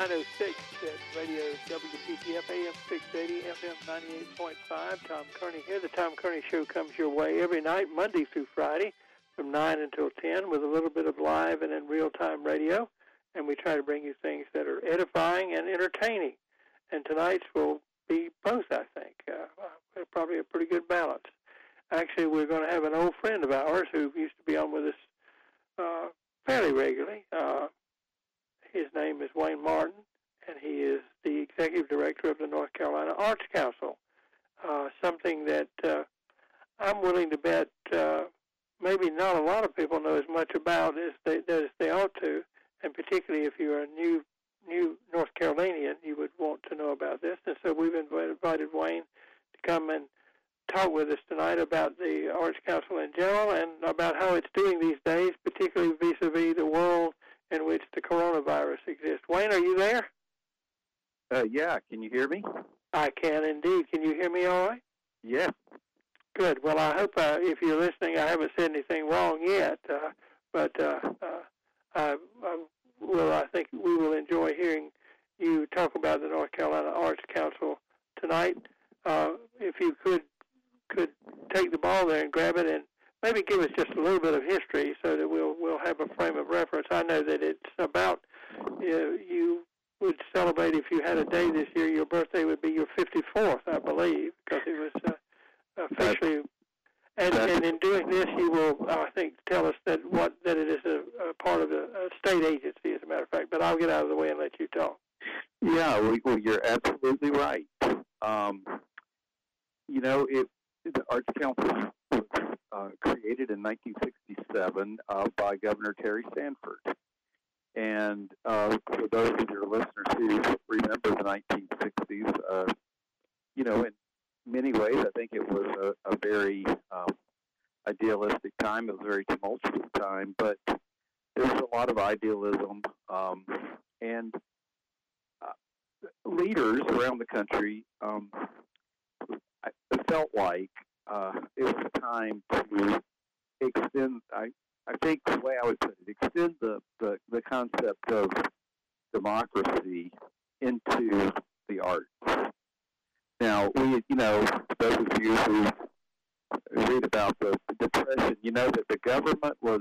906 at radio WPTF AM 680 FM 98.5. Tom Kearney here. The Tom Kearney Show comes your way every night, Monday through Friday, from 9 until 10, with a little bit of live and in real time radio. And we try to bring you things that are edifying and entertaining. And tonight's will be both, I think. Uh, probably a pretty good balance. Actually, we're going to have an old friend of ours who used to be on with us uh, fairly regularly. Uh, his name is Wayne Martin, and he is the executive director of the North Carolina Arts Council. Uh, something that uh, I'm willing to bet uh, maybe not a lot of people know as much about as they, as they ought to, and particularly if you're a new new North Carolinian, you would want to know about this. And so we've invited Wayne to come and talk with us tonight about the Arts Council in general and about how it's doing these days, particularly vis-a-vis the world in which the coronavirus exists. Wayne, are you there? Uh, yeah, can you hear me? I can indeed. Can you hear me all right? Yeah. Good. Well, I hope uh, if you're listening, I haven't said anything wrong yet, uh, but uh, uh, I, I will. I think we will enjoy hearing you talk about the North Carolina Arts Council tonight. Uh, if you could could take the ball there and grab it and maybe give us just a little bit of history so that we'll we'll have a frame of reference. I know that it's about you, know, you would celebrate if you had a day this year. Your birthday would be your 54th, I believe, because it was uh, officially. And, and in doing this, you will, I think, tell us that what that it is a, a part of a, a state agency, as a matter of fact. But I'll get out of the way and let you talk. Yeah, well, you're absolutely right. Um, you know, it the Arts Council uh, created in 1967 uh, by Governor Terry Sanford. And uh, for those of your listeners who remember the 1960s, uh, you know, in many ways, I think it was a, a very um, idealistic time. It was a very tumultuous time, but there was a lot of idealism um, and uh, leaders around the country um, felt like uh, it was time to extend. I I think the way I would put it, extend the the, the concept of democracy into the arts. Now we, you know, those of you who read about the depression, you know that the government was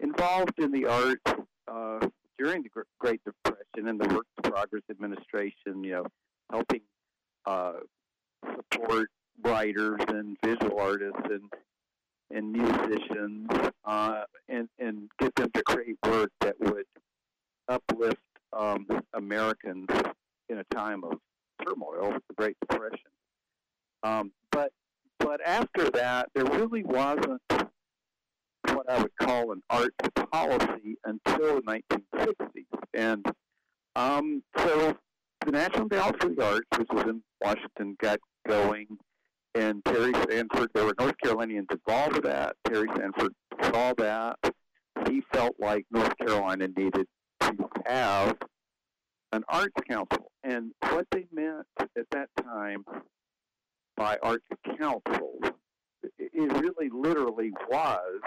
involved in the arts uh, during the Great Depression and the Works Progress Administration. You know, helping uh, support writers and visual artists and and musicians uh, and and get them to create work that would uplift um, Americans in a time of turmoil, the Great Depression. Um, but but after that, there really wasn't what I would call an arts policy until the 1960s, and um, so the National Endowment for the Arts, which was in Washington, got going and Terry Sanford, there were North Carolinians involved with that. Terry Sanford saw that. He felt like North Carolina needed to have an arts council. And what they meant at that time by arts council, it really literally was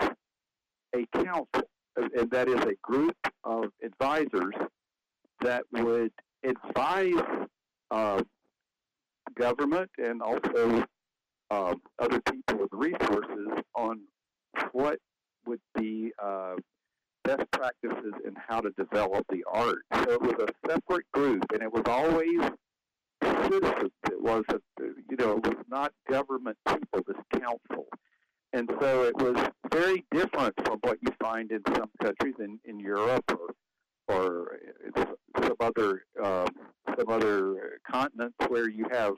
a council. And that is a group of advisors that would advise uh, government and also um, other people with resources on what would be uh, best practices in how to develop the art. So it was a separate group, and it was always citizens. It was, a, you know, it was not government people. This council, and so it was very different from what you find in some countries in in Europe or or some other uh, some other continents where you have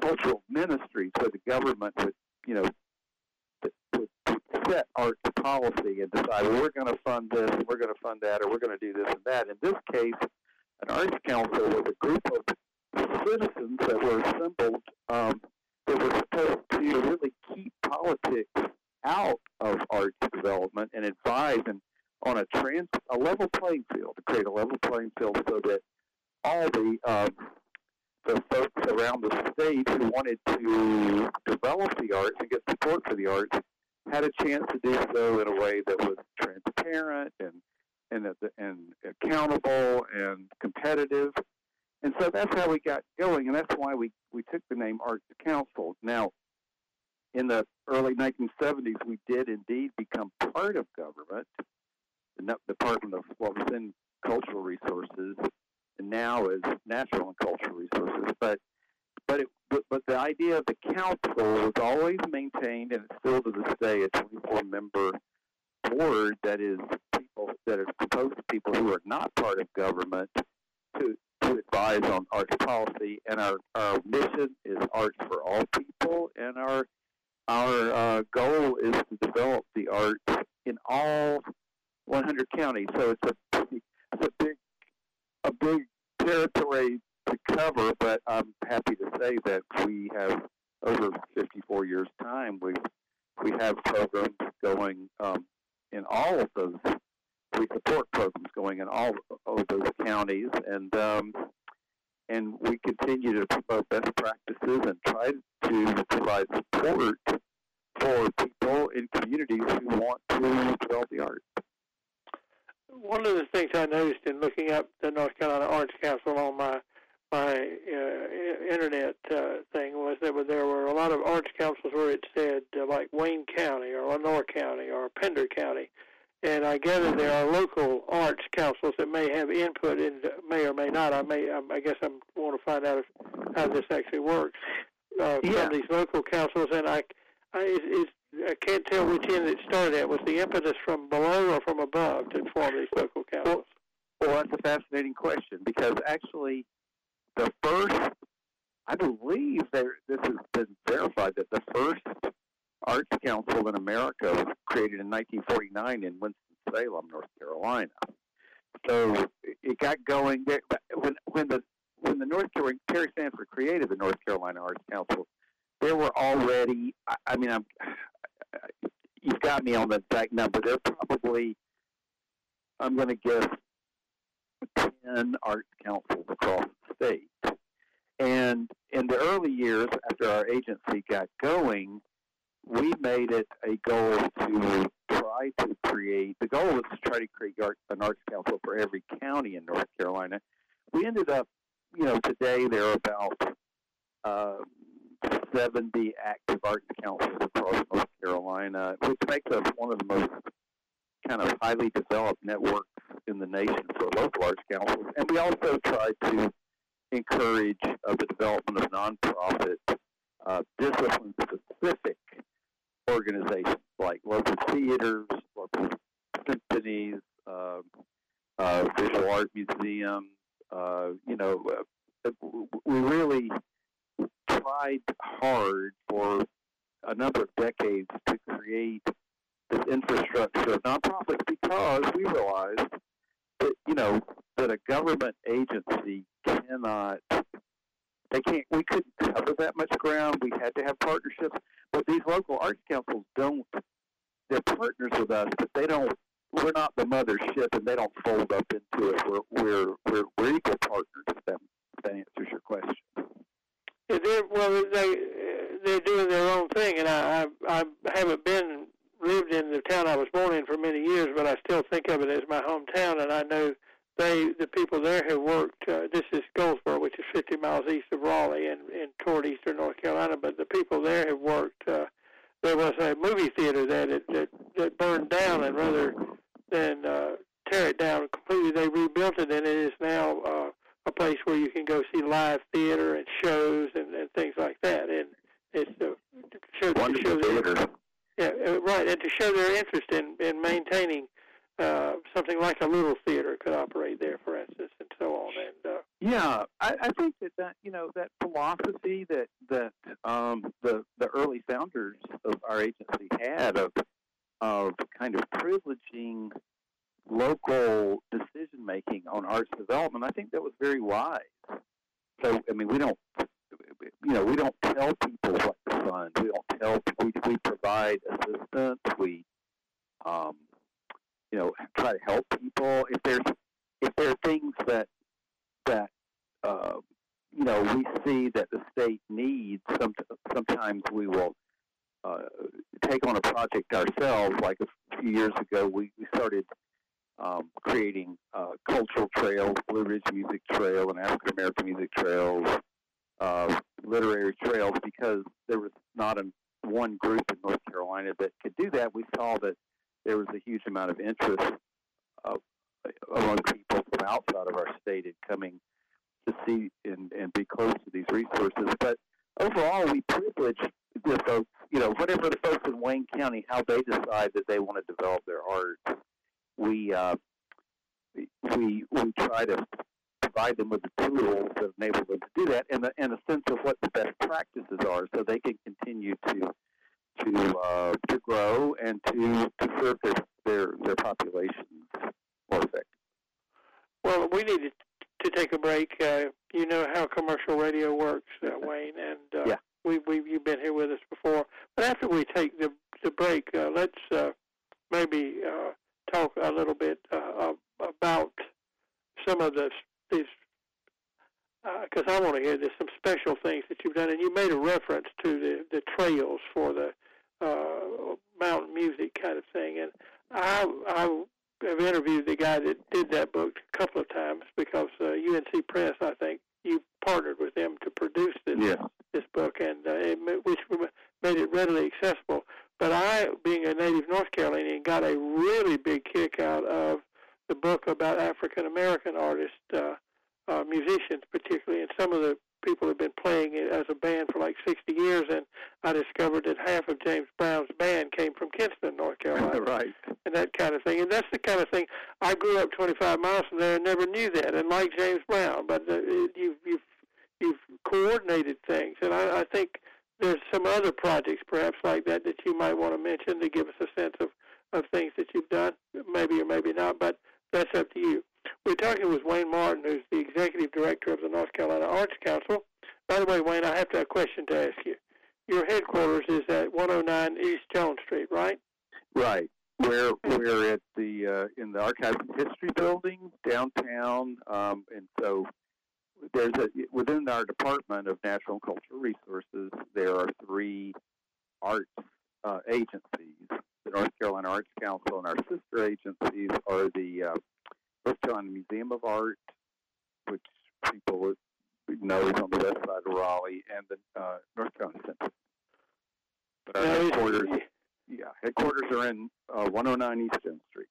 cultural ministry, so the government would, you know, would, set arts policy and decide well, we're going to fund this, and we're going to fund that, or we're going to do this and that. In this case, an arts council was a group of citizens that were assembled um, that were supposed to really keep politics out of arts development and advise and on a trans a level playing field to create a level playing field so that all the um, the folks around the state who wanted to develop the arts and get support for the arts had a chance to do so in a way that was transparent and and and accountable and competitive. And so that's how we got going, and that's why we, we took the name Arts Council. Now, in the early 1970s, we did indeed become part of government, the Department of what was then Cultural Resources, now is Natural and Cultural Resources. But but it, but, but the idea of the council was always maintained, and it's still to this day a 24 member board that is people that is composed of people who are not part of government to to advise on arts policy. And our our mission is arts for all people, and our our uh, goal is to develop the arts in all 100 counties. So it's a it's a big a big territory to cover, but I'm happy to say that we have over 54 years time. We we have programs going um, in all of those. We support programs going in all of those counties, and um, and we continue to promote best practices and try to provide support for people in communities who want to develop the arts. One of the things I noticed in looking up the North Carolina Arts Council on my my uh, internet uh, thing was that there were a lot of arts councils where it said uh, like Wayne County or Lenoir County or Pender County, and I gather there are local arts councils that may have input in may or may not. I may I guess I want to find out if, how this actually works uh, yeah. from these local councils, and I I, it's, I can't tell which end it started at. Was the impetus from below or from above to form these local councils? Well, well, that's a fascinating question because actually the first, I believe there, this has been verified that the first arts council in America was created in 1949 in Winston-Salem, North Carolina. So it got going there when when the when the North Carolina Terry Sanford created the North Carolina Arts Council. There were already, I, I mean, I'm you've got me on the exact number. There probably, I'm going to guess, 10 arts councils across the state. And in the early years, after our agency got going, we made it a goal to try to create, the goal was to try to create an arts council for every county in North Carolina. We ended up, you know, today there are about uh, 70 active arts councils across North Carolina, which makes us one of the most kind of highly developed networks in the nation for local arts councils. And we also try to encourage uh, the development of nonprofit, uh, discipline-specific organizations like local theaters, local symphonies, uh, uh, visual art museums. Uh, you know, uh, we really tried hard for a number of decades to create this infrastructure of nonprofits because we realized that you know that a government agency cannot they can't we couldn't cover that much ground. We had to have partnerships. But these local arts councils don't they're partners with us but they don't we're not the mothership and they don't fold up into it. We're we're we're, we're equal partners if that, if that answers your question they're, well, they they're doing their own thing, and I, I I haven't been lived in the town I was born in for many years, but I still think of it as my hometown, and I know they the people there have worked. Uh, this is Goldsboro, which is 50 miles east of Raleigh, and, and toward eastern North Carolina. But the people there have worked. Uh, there was a movie theater that that, that burned down, and rather than uh, tear it down completely, they rebuilt it, and it is now. Uh, a place where you can go see live theater and shows and, and things like that. And it's uh, to show, to show their, yeah, uh, right, and to show their interest in in maintaining uh, something like a little theater could operate there, for instance, and so on. And uh, yeah, I, I think that that you know that philosophy that that um, the the early founders of our agency had of of kind of privileging local decision making on arts development, I think that was very wise. So, I mean, we don't, you know, we don't tell people what to fund. We don't tell. We we provide assistance. We, um, you know, try to help people. If there's if there are things that that uh, you know we see that the state needs, some, sometimes we will uh, take on a project ourselves. Like a few years ago, we, we started um, creating uh, cultural trails, Blue Ridge Music Trail and African American Music Trails, uh, literary trails, because there was not a, one group in North Carolina that could do that. We saw that there was a huge amount of interest uh, among people from outside of our state in coming to see and, and be close to these resources. But overall, we privilege the folks, you know, whatever the folks in Wayne County, how they decide that they want to develop their art. We uh, we we try to provide them with the tools that enable them to do that, and a, and a sense of what the best practices are, so they can continue to to uh, to grow and to to serve their their their populations more effectively. Well, we need to, to take a break. Uh, you know how commercial radio works, uh, Wayne, and uh, yeah. we we you've been here with us before. But after we take the the break, uh, let's uh, maybe uh, talk a little bit uh, about some of the these because uh, I want to hear there's some special things that you've done, and you made a reference to the the trails for the uh, mountain music kind of thing, and I I have interviewed the guy that did that book a couple of times because uh, UNC Press, I think, you partnered with them to produce this yes. this book, and uh, it, which made it readily accessible. But I, being a native North Carolinian, got a really big kick out of the book about African American artists, uh, uh, musicians particularly, and some of the people have been playing it as a band for like 60 years, and I discovered that half of James Brown's band came from Kinston, North Carolina, right, and that kind of thing. And that's the kind of thing I grew up 25 miles from there and never knew that, and like James Brown, but uh, you've you've you've coordinated things, and I, I think there's some other projects perhaps like that that you might want to mention to give us a sense of of things that you've done, maybe or maybe not, but that's up to you. We're talking with Wayne Martin, who's the executive director of the North Carolina Arts Council. By the way, Wayne, I have to, a question to ask you. Your headquarters is at 109 East Jones Street, right? Right. We're we're at the uh, in the Archives and History Building downtown, um, and so there's a within our Department of Natural and Cultural Resources there are three arts uh, agencies: the North Carolina Arts Council, and our sister agencies are the uh, North Carolina Museum of Art, which people know is on the west side of Raleigh, and the uh, North Carolina Center. But our Now, is- headquarters, yeah, headquarters are in uh, 109 East Jones Street.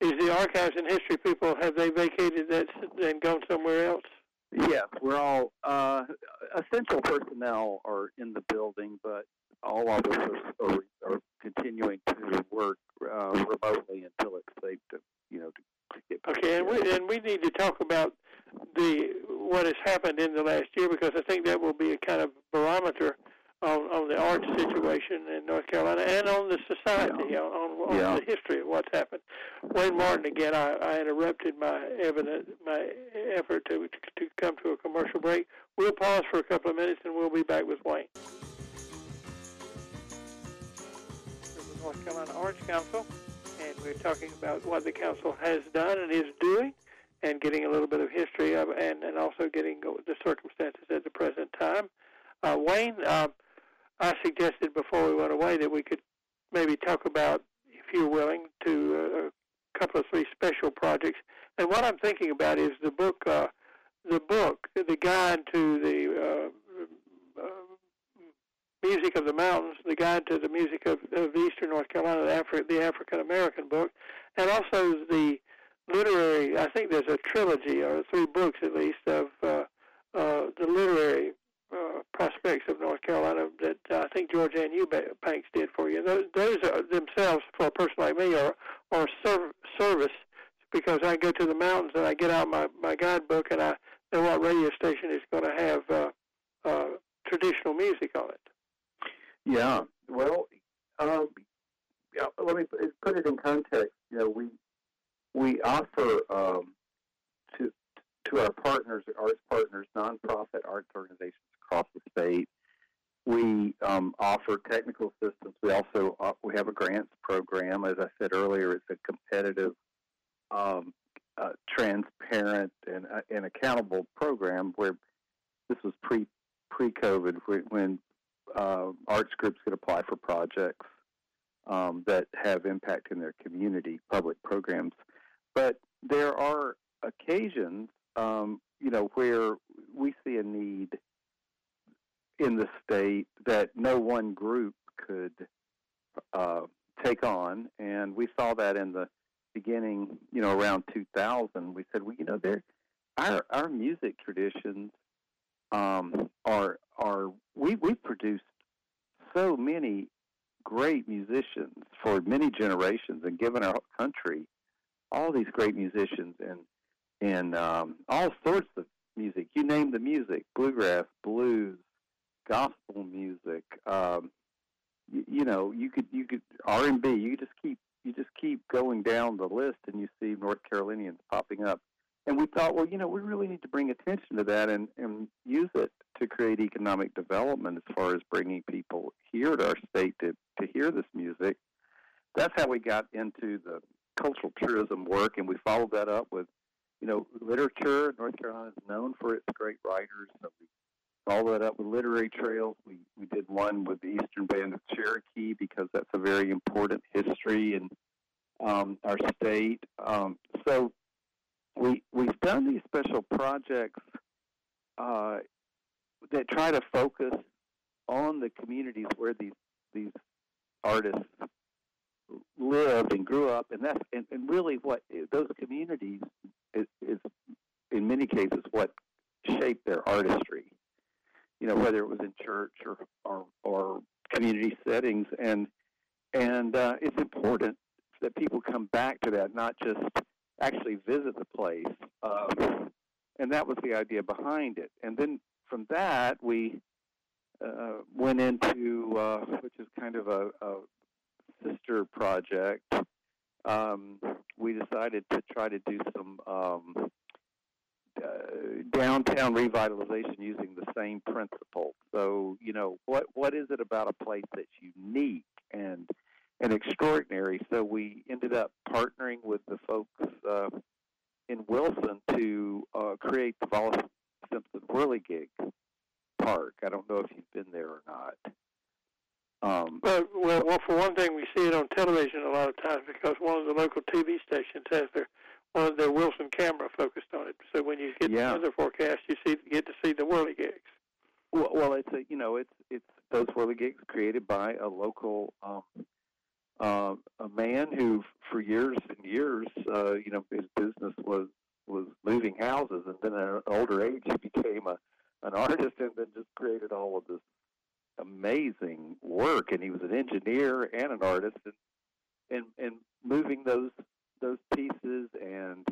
Is the archives and history people have they vacated that and gone somewhere else? Yes, we're all uh, essential personnel are in the building, but all of us are, are, are continuing to work uh, remotely until it's safe to, you know, to, to get. Okay, and we and we need to talk about the what has happened in the last year because I think that will be a kind of barometer on, on the arts situation in North Carolina and on the society, on, on, on Yeah. the history of what's happened. Wayne Martin, again, I, I interrupted my evident my effort to to come to a commercial break. We'll pause for a couple of minutes and we'll be back with Wayne. the North Carolina Arts Council, and we're talking about what the council has done and is doing, and getting a little bit of history of, and and also getting the circumstances at the present time. Uh, Wayne, uh, I suggested before we went away that we could maybe talk about, if you're willing, to uh, a couple of three special projects. And what I'm thinking about is the book, uh, the book, the guide to the uh, uh, music of the mountains, the guide to the music of, of Eastern North Carolina, the, Afri- the African American book, and also the literary. I think there's a trilogy or three books at least of uh, uh, the literary uh, prospects of North Carolina that uh, I think Georgann Eubanks did for you. Those, those are themselves, for a person like me, are are serv- service because I go to the mountains and I get out my my guidebook and I know what radio station is going to have uh, uh, traditional music on it. Yeah. Well, um, yeah, let me put- put it in context. You know, we we offer um, to to our partners, arts partners, nonprofit arts organizations across the state. We um, offer technical assistance. We also uh, we have a grants program. As I said earlier, it's a competitive, um, uh, transparent, and uh, and accountable program. Where this was pre pre COVID when uh, arts groups could apply for projects um, that have impact in their community, public programs. but there are occasions, um, you know, where we see a need in the state that no one group could uh, take on, and we saw that in the beginning, you know, around 2000. We said, well, you know, there, our our music traditions um, are are we we produced so many great musicians for many generations, and given our country all these great musicians and and um, all sorts of music. You name the music: bluegrass, blues, gospel music. Um, you, you know, you could you could R and B. You just keep you just keep going down the list, and you see North Carolinians popping up. And we thought, well, you know, we really need to bring attention to that and, and use it to create economic development as far as bringing people here to our state to, to hear this music. That's how we got into the cultural tourism work, and we followed that up with, you know, literature. North Carolina is known for its great writers, so we followed that up with literary trails. We we did one with the Eastern Band of Cherokee because that's a very important history in um, our state. Um, so we we've done these special projects uh, that try to focus on the communities where these these artists lived and grew up, and that's and, and really what those communities is, is in many cases what shaped their artistry. You know, whether it was in church or or, or community settings, and and uh, it's important that people come back to that, not just actually visit the place. Um, and that was the idea behind it. And then from that, we uh, went into, uh, which is kind of a, a sister project. Um, we decided to try to do some um, uh, downtown revitalization using the same principle. So, you know, what what is it about a place that's unique and and extraordinary? So we ended up partnering with the folks uh, in Wilson to uh, create the Vollis Simpson Whirligig Park. I don't know if you've been there or not. Um, well, well, well, for one thing, we see it on television a lot of times because one of the local TV stations has their one of their Wilson camera focused on it. So when you get yeah. the weather forecast, you see get to see the whirligigs. Well, well, it's a you know it's it's those whirligigs created by a local um, uh, a man who for years and years uh, you know his business was was moving houses, and then at an older age he became a an artist, and then just created all of this amazing work. And he was an engineer and an artist, and and and moving those those pieces and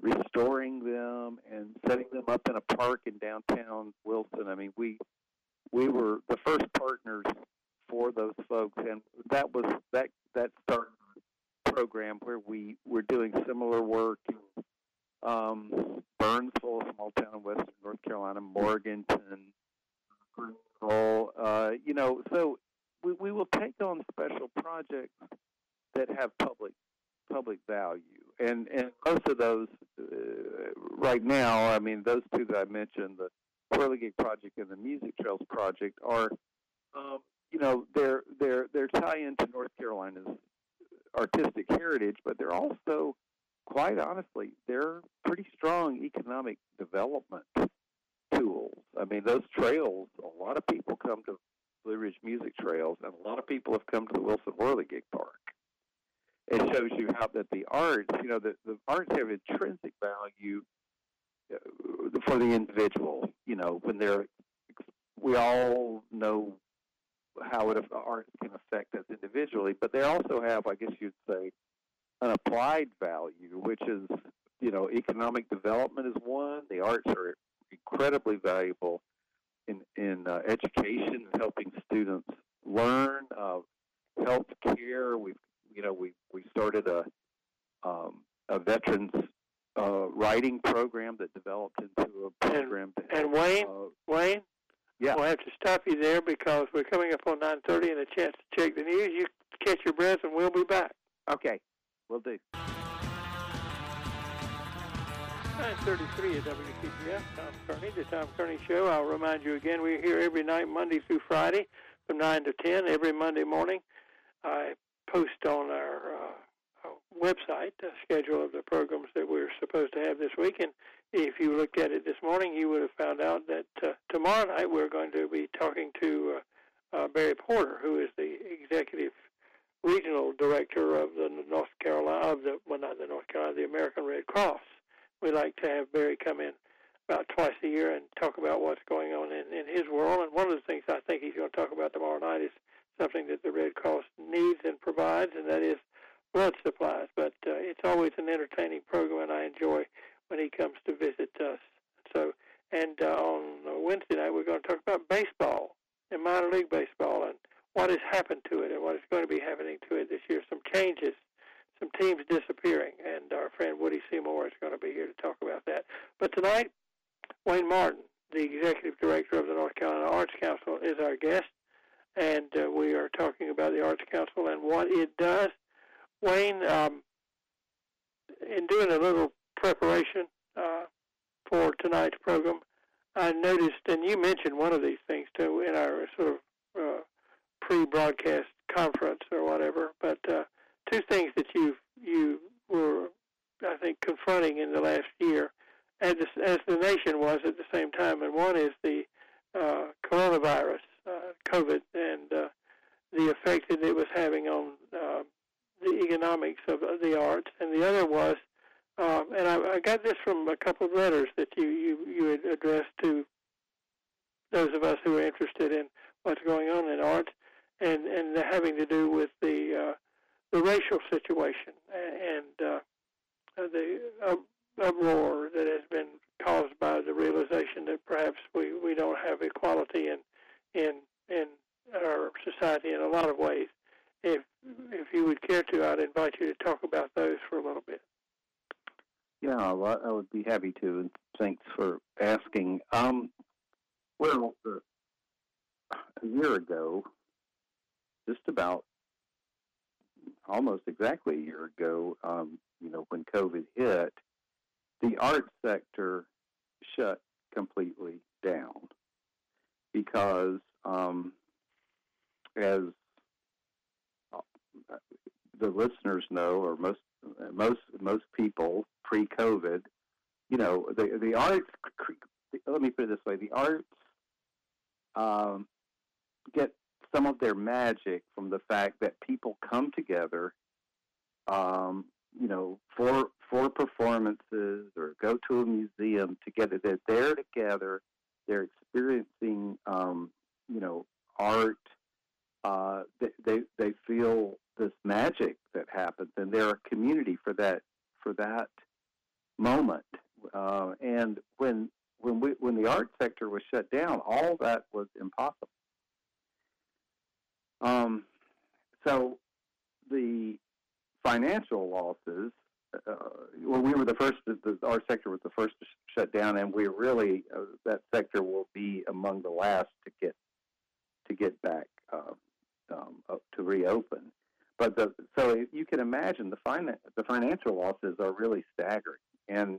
restoring them and setting them up in a park in downtown Wilson. I mean, we we were the first partners for those folks, and that was that that started program where we were doing similar work in um, Burnsville, a small town in western North Carolina, Morganton, Greenville. Uh, you know, so we, we will take on special projects that have public public value, and and most of those uh, right now, I mean, those two that I mentioned, the Whirligig Project and the Music Trails Project, are um, you know they're they're they're tie into North Carolina's artistic heritage, but they're also quite honestly, they're pretty strong economic development tools. I mean, those trails, a lot of people come to Blue Ridge Music Trails, and a lot of people have come to the Wilson Whirligig Park. It shows you how that the arts, you know, the, the arts have intrinsic value uh, for the individual. You know, when they're, we all know how it art can affect us individually, but they also have, I guess you'd say, an applied value, which is, you know, economic development is one. The arts are incredibly valuable in in uh, education helping students learn. Uh, health care. We've you know we we started a um, a veterans uh, writing program that developed into a program. And, and Wayne, uh, Wayne, yeah, we'll have to stop you there because we're coming up on 9:30 and a chance to check the news. You catch your breath, and we'll be back. Okay, we'll do. 933 at WPTF, Tom Kearney, the Tom Kearney Show. I'll remind you again, we're here every night, Monday through Friday, from 9 to 10, every Monday morning. I post on our uh, website a schedule of the programs that we're supposed to have this week. And if you looked at it this morning, you would have found out that uh, tomorrow night we're going to be talking to uh, uh, Barry Porter, who is the executive regional director of the North Carolina of the well not the North Carolina the American Red Cross. We like to have Barry come in about twice a year and talk about what's going on in, in his world. And one of the things I think he's going to talk about tomorrow night is something that the Red Cross needs and provides, and that is blood supplies. But uh, it's always an entertaining program, and I enjoy when he comes to visit us. So, and uh, on Wednesday night we're going to talk about baseball and minor league baseball and what has happened to it and what is going to be happening to it this year. Some changes, some teams disappearing, and our friend Woody Seymour is going to be here to talk about that. But tonight, Wayne Martin, the executive director of the North Carolina Arts Council, is our guest, and uh, we are talking about the Arts Council and what it does. Wayne, um, in doing a little preparation uh, for tonight's program, I noticed, and you mentioned one of these things too in our sort of uh, pre-broadcast conference or whatever. But uh, two things that you you were, I think, confronting in the last year, as as the nation was at the same time, and one is the uh, coronavirus, uh, COVID, and uh, the effect that it was having on uh, the economics of the arts, and the other was, um, and I, I got this from a couple of letters that you you you had addressed to those of us who are interested in what's going on in arts, and and having to do with the uh, the racial situation and uh, the uproar that has been caused by the realization that perhaps we, we don't have equality in in in our society in a lot of ways. If if you would care to, I'd invite you to talk about those for a little bit. Yeah, I would be happy to, and thanks for asking. Um, well, uh, a year ago, just about almost exactly a year ago, um, you know, when COVID hit, the art sector shut completely down because, um, as the listeners know, or most most most people pre-COVID, you know, the the arts. Let me put it this way: the arts um, get some of their magic from the fact that people come together, um, you know, for for performances or go to a museum together. They're there together. They're experiencing, um, you know, art. Uh, they, they feel this magic that happens, and they're a community for that for that moment. Uh, and when when we when the art sector was shut down, all that was impossible. Um, so the financial losses. Uh, well, we were the first. The, our sector was the first to sh- shut down, and we really uh, that sector will be among the last to get to get back uh, um, to reopen. But the, so you can imagine the fin- the financial losses are really staggering, and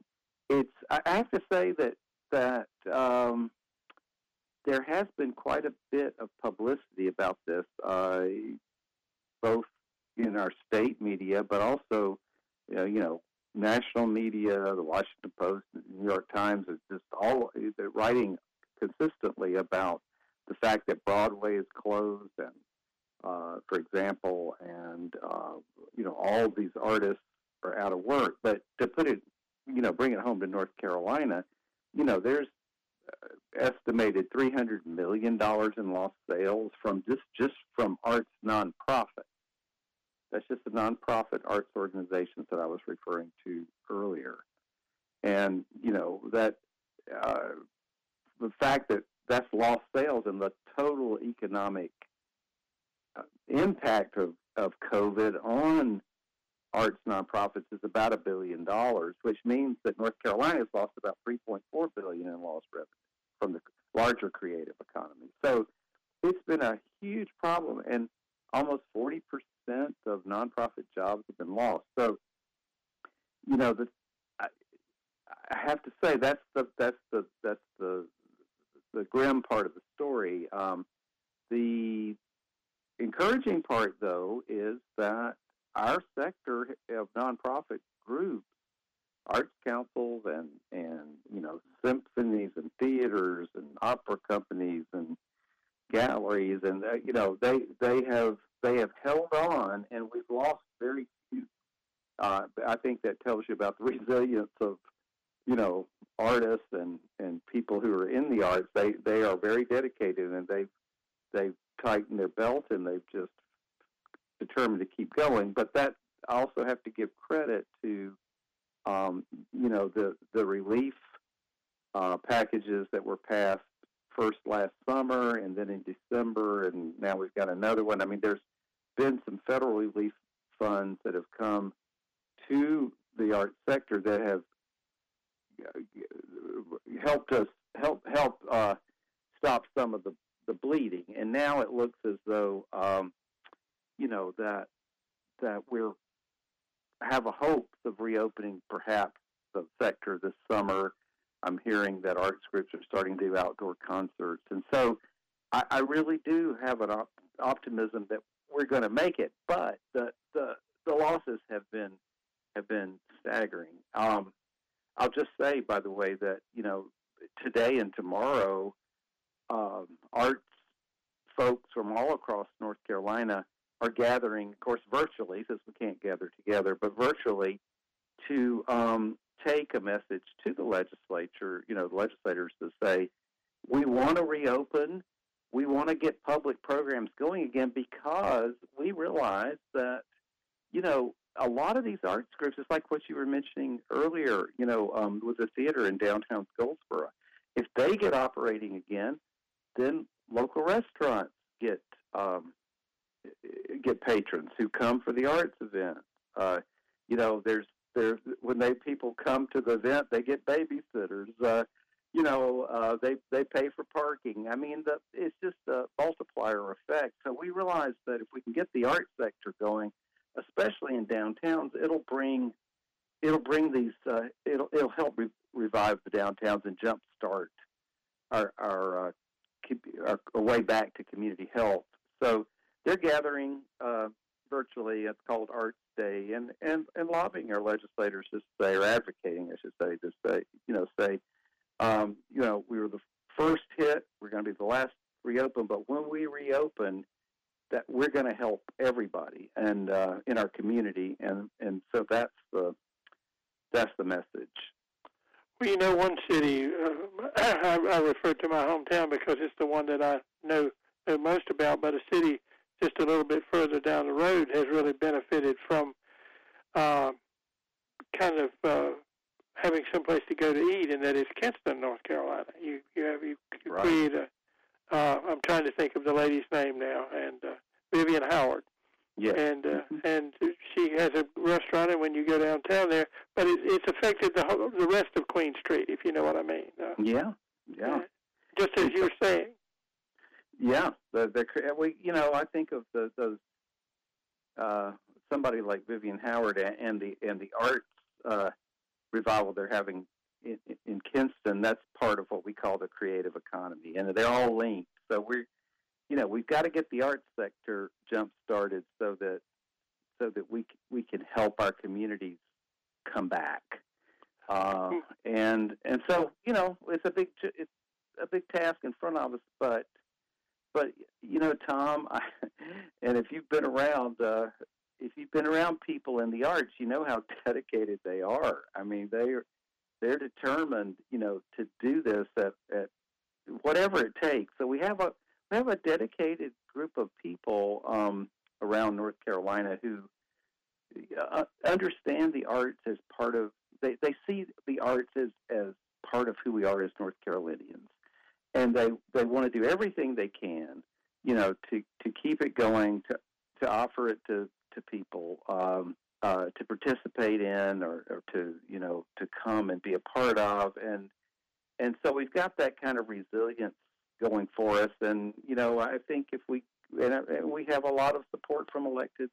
it's I have to say that that um, there has been quite a bit of publicity about this, uh, both in our state media, but also, uh, you know, national media, the Washington Post, the New York Times is just all they're writing consistently about the fact that Broadway is closed, and uh, for example, and uh, you know, all these artists are out of work. But to put it, you know, bring it home to North Carolina, you know, there's estimated three hundred million dollars in lost sales from just just from arts nonprofit. That's just the nonprofit arts organizations that I was referring to earlier, and you know that uh, the fact that that's lost sales and the total economic uh, impact of of COVID on arts nonprofits is about a billion dollars, which means that North Carolina has lost about 3.4 billion in lost revenue from the larger creative economy. So it's been a huge problem, and almost 40% of nonprofit jobs have been lost. So, you know, the, I, have to say that's the that's the that's the the grim part of the story. Um, the encouraging part, though, is that our sector of nonprofit groups, arts councils, and and you know symphonies and theaters and opera companies and galleries, and uh, you know they they have they have held on, and we've lost very few. Uh, I think that tells you about the resilience of you know artists and and people who are in the arts. They they are very dedicated, and they've they've tightened their belt, and they've just determined to keep going. But that I also have to give credit to um, you know the the relief uh, packages that were passed first last summer and then in December, and now we've got another one. I mean, there's been some federal relief funds that have come to the art sector that have uh, helped us help help uh, stop some of the the bleeding. And now it looks as though um, you know that that we're have a hope of reopening perhaps the sector this summer. I'm hearing that arts groups are starting to do outdoor concerts, and so I, I really do have an op- optimism that we're going to make it. But the the the losses have been have been staggering. Um, I'll just say, by the way, that you know today and tomorrow, um, arts folks from all across North Carolina are gathering, of course, virtually, since we can't gather together, but virtually to um, take a message to the legislature, you know, the legislators to say, we want to reopen, we want to get public programs going again because we realize that, you know, a lot of these arts groups, it's like what you were mentioning earlier, you know, um, with the theater in downtown Goldsboro. If they get operating again, then local restaurants get um, get patrons who come for the arts event. Uh, you know, there's there's when they people come to the event, they get babysitters. Uh, you know, uh, they they pay for parking. I mean, the, it's just a multiplier effect. So we realize that if we can get the art sector going, especially in downtowns, it'll bring it'll bring these uh, it'll it'll help re- revive the downtowns and jumpstart our our, uh, our, way back to community health. So they're gathering uh, virtually. It's called Arts Day, and, and and lobbying our legislators to say, or advocating, I should say, to say, you know, say, um, you know, we were the first hit. We're going to be the last reopen, but when we reopen, that we're going to help everybody and uh, in our community, and and so that's the that's the message. Well, you know, one city uh, I, I refer to my hometown because it's the one that I know know most about, but a city just a little bit further down the road has really benefited from uh, kind of uh, having some place to go to eat, and that is Kinston, North Carolina. You you have you, you right. create a. Uh, I'm trying to think of the lady's name now, and uh, Vivian Howard. Yes. And uh, mm-hmm. and she has a restaurant, and when you go downtown there, but it, it's affected the whole, the rest of Queen Street, if you know what I mean. Uh, yeah, yeah. Just as you were saying. Yeah, the the we you know I think of the those uh, somebody like Vivian Howard and the and the arts uh, revival they're having in, in Kinston. That's part of what we call the creative economy, and they're all linked. So we're you know we've got to get the arts sector jump started so that so that we we can help our communities come back. Uh, hmm. and and so you know it's a big it's a big task in front of us, but but you know, Tom, I, and if you've been around, uh, if you've been around people in the arts, you know how dedicated they are. I mean, they are they're determined, you know, to do this at, at whatever it takes. So we have a we have a dedicated group of people um, around North Carolina who uh, understand the arts as part of. They they see the arts as as part of who we are as North Carolinians and they they want to do everything they can, you know, to to keep it going, to to offer it to to people, um, uh, to participate in, or, or to you know to come and be a part of, and and so we've got that kind of resilience going for us, and you know I think if we and we have a lot of support from elected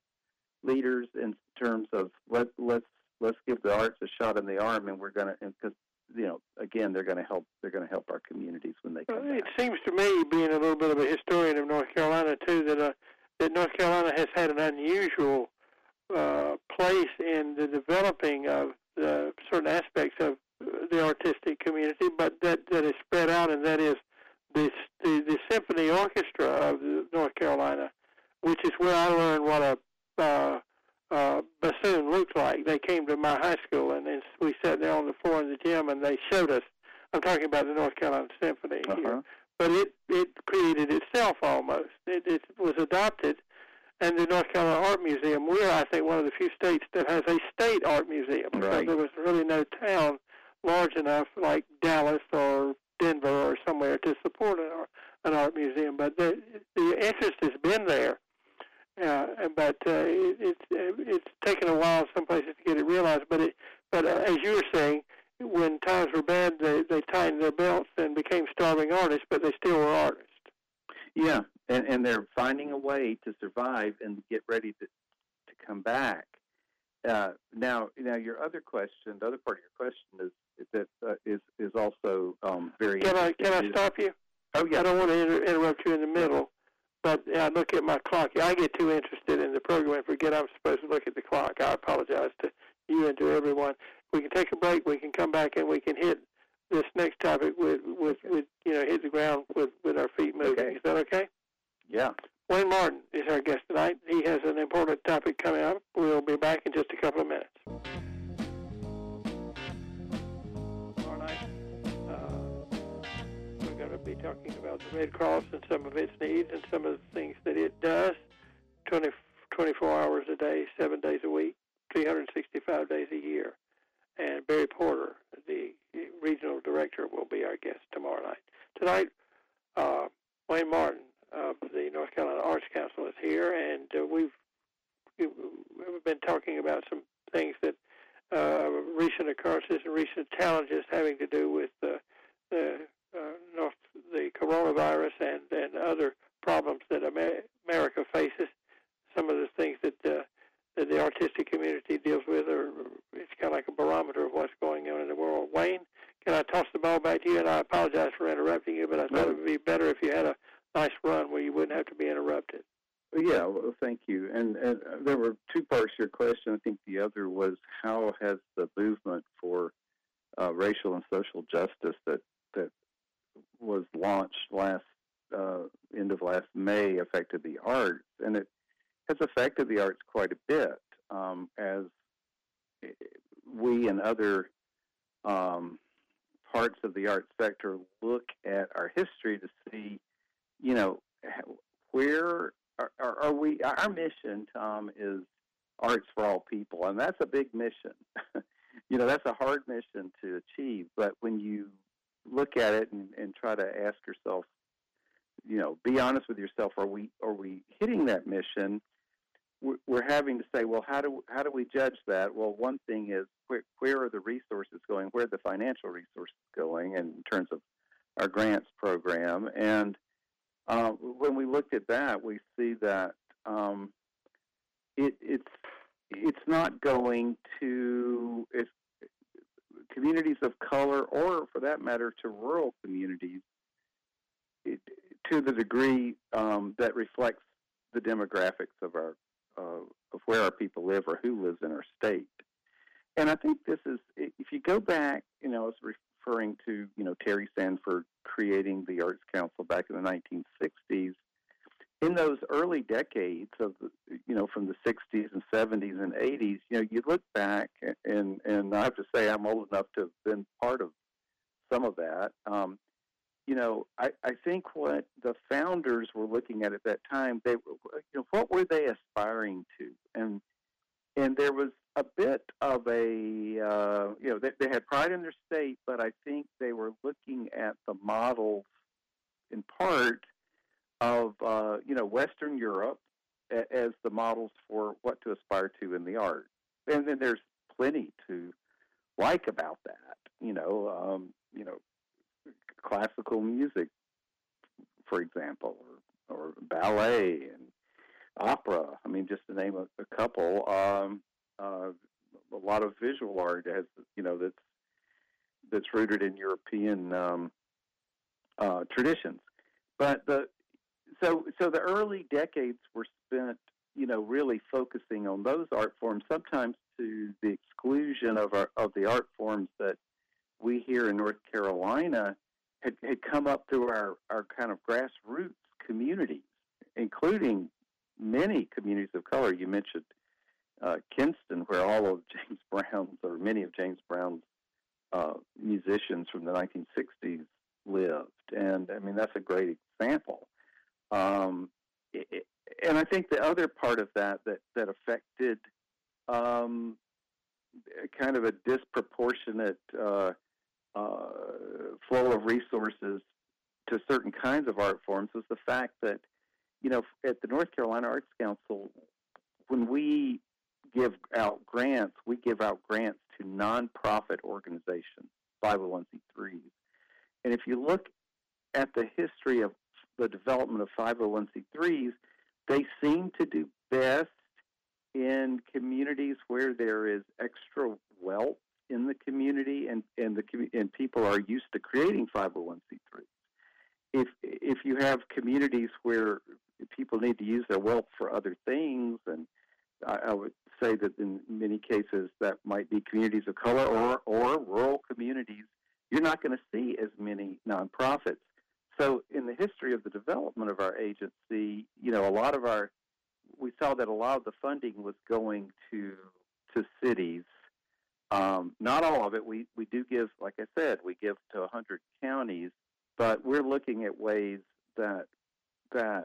leaders in terms of let let's let's give the arts a shot in the arm, and we're going to because you know, again, they're going to help. They're going to help our communities when they come. Well, it seems to me, being a little bit of a historian of North Carolina too, that uh, that North Carolina has had an unusual uh, place in the developing of the certain aspects of the artistic community, but that that is spread out, and that is the the, the symphony orchestra of North Carolina, which is where I learned what a uh, uh, bassoon looked like. They came to my high school, and then we sat there on the floor in the gym, and they showed us. I'm talking about the North Carolina Symphony uh-huh. here, but it it created itself almost. It, it was adopted, and the North Carolina Art Museum. We're, I think, one of the few states that has a state art museum right. because there was really no town large enough like Dallas or Denver or somewhere to support an art, an art museum. But the the interest has been there uh, but uh, it, it's it's taken a while some places to get it realized. But it but uh, as you were saying, when times were bad, they they tightened their belts and became starving artists, but they still were artists. Yeah, and and they're finding a way to survive and get ready to to come back. Uh, now, now your other question, the other part of your question is that uh, is is also um, very. Can I can I stop you? Oh yeah. I don't want to inter- interrupt you in the middle. But I look at my clock. I get too interested in the program and forget I'm supposed to look at the clock. I apologize to you and to everyone. We can take a break. We can come back and we can hit this next topic with with, okay. with you know hit the ground with with our feet moving. Okay. Is that okay? Yeah. Wayne Martin is our guest tonight. He has an important topic coming up. We'll be back in just a couple of minutes. Be talking about the Red Cross and some of its needs and some of the things that it does 20, 24 hours a day, seven days a week, 365 days a year. And Barry Porter, the regional director, will be our guest tomorrow night. Tonight, uh, Wayne Martin of the North Carolina Arts Council is here, and uh, we've, we've been talking about some things that uh, recent occurrences and recent challenges having to do with uh, the uh, North, the coronavirus and, and other problems that America faces. Some of the things that, uh, that the artistic community deals with are it's kind of like a barometer of what's going on in the world. Wayne, can I toss the ball back to you? And I apologize for interrupting you, but I thought it would be better if you had a nice run where you wouldn't have to be interrupted. Yeah, well, thank you. And, and there were two parts to your question. I think the other was how has the movement for uh, racial and social justice that that was launched last uh, end of last May affected the arts, and it has affected the arts quite a bit um, as we and other um, parts of the arts sector look at our history to see, you know, where are, are, are we? Our mission, Tom, is arts for all people, and that's a big mission. you know, that's a hard mission to achieve, but when you look at it and, and try to ask yourself, you know, be honest with yourself. Are we are we hitting that mission? We're having to say, well, how do how do we judge that? Well, one thing is where where are the resources going? Where are the financial resources going in terms of our grants program? And uh, when we looked at that, we see that um, it, it's it's not going to communities of color, or for that matter, to rural communities, it, to the degree um, that reflects the demographics of our uh, of where our people live or who lives in our state. And I think this is, if you go back, you know, I was referring to, you know, Terry Sanford creating the Arts Council back in the 1960s in those early decades of you know from the 60s and 70s and 80s you know you look back and and I have to say I'm old enough to have been part of some of that um, you know I, I think what the founders were looking at at that time they you know what were they aspiring to and and there was a bit of a uh, you know they, they had pride in their state but I think they were looking at the models in part of uh, you know Western Europe as the models for what to aspire to in the art, and then there's plenty to like about that. You know, um, you know, classical music, for example, or, or ballet and opera. I mean, just to name a, a couple. Um, uh, a lot of visual art has you know that's that's rooted in European um, uh, traditions. But the so so the early decades were spent you know, really focusing on those art forms, sometimes to the exclusion of our of the art forms that we here in North Carolina had, had come up through our, our kind of grassroots communities, including many communities of color. You mentioned uh, Kinston, where all of James Brown's or many of James Brown's uh, musicians from the 1960s lived, and I mean that's a great example. Um, it, and I think the other part of that that that affected um, kind of a disproportionate uh, uh, flow of resources to certain kinds of art forms was the fact that you know at the North Carolina Arts Council when we give out grants, we give out grants to nonprofit organizations, 501c3s. And if you look at the history of the development of 501c3s, they seem to do best in communities where there is extra wealth in the community and, and the and people are used to creating 501c3s. If if you have communities where people need to use their wealth for other things, and I, I would say that in many cases that might be communities of color or or rural communities, you're not going to see as many nonprofits. So in the history of the development of our agency, you know, a lot of our we saw that a lot of the funding was going to to cities. Um, not all of it. We we do give, like I said, we give to 100 counties, but we're looking at ways that that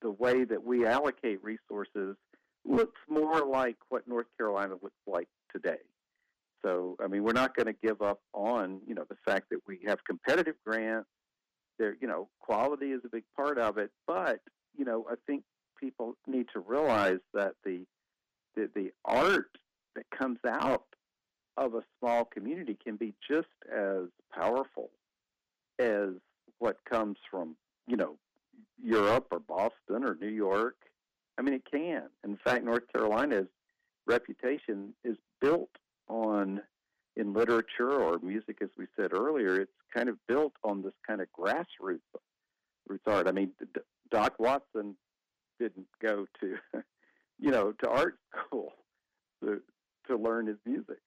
the way that we allocate resources looks more like what North Carolina looks like today. So, I mean, we're not going to give up on, you know, the fact that we have competitive grants. There, you know, quality is a big part of it, but you know, I think people need to realize that the the, the art that comes out of a small community can be just as powerful as what comes from, you know, Europe or Boston or New York. I mean, it can. In fact, North Carolina's reputation is built on in literature or music, as we said earlier, it's kind of built on this kind of grassroots roots art. I mean, Doc Watson didn't go to, you know, to art school to to learn his music.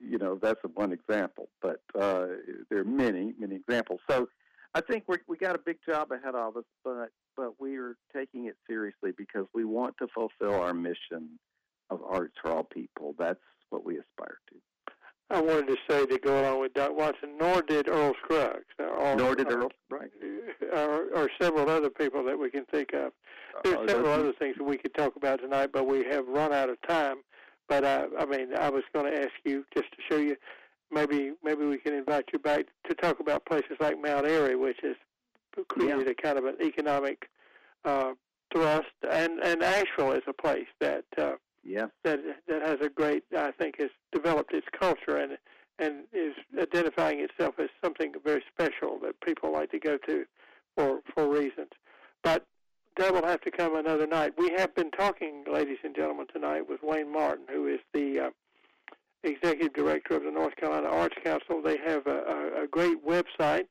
You know, that's one example, but uh, there are many, many examples. So, I think we we got a big job ahead of us, but but we are taking it seriously because we want to fulfill our mission of arts for all people. That's what we aspire to. I wanted to say to go along with Doc Watson, nor did Earl Scruggs. Or, nor did Earl, right. Or, or, several other people that we can think of. There's uh, several other things that we could talk about tonight, but we have run out of time. But I, I mean, I was going to ask you just to show you. Maybe maybe we can invite you back to talk about places like Mount Airy, which has created yeah. a kind of an economic uh, thrust, and and Asheville is a place that uh, yeah. that that has a great, I think, has developed its culture and and is identifying itself as something very special that people like to go to for for reasons. But that will have to come another night. We have been talking, ladies and gentlemen, tonight with Wayne Martin, who is the uh, executive director of the North Carolina Arts Council. They have a, a, a great website,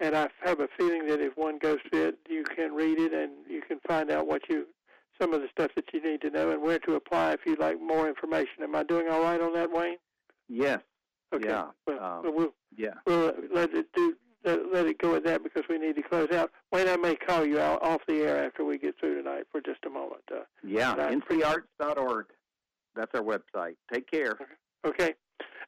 and I have a feeling that if one goes to it, you can read it and you can find out what you some of the stuff that you need to know and where to apply if you'd like more information. Am I doing all right on that, Wayne? Yes. Okay. Yeah. Well, um, we'll, yeah. We'll let it do. Let, let it go at that because we need to close out. Wayne, I may call you out off the air after we get through tonight for just a moment. Uh, yeah, ncarts.org. That's our website. Take care. Okay.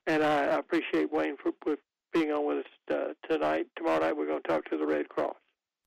And I appreciate Wayne for, for being on with us uh, tonight. Tomorrow night we're going to talk to the Red Cross.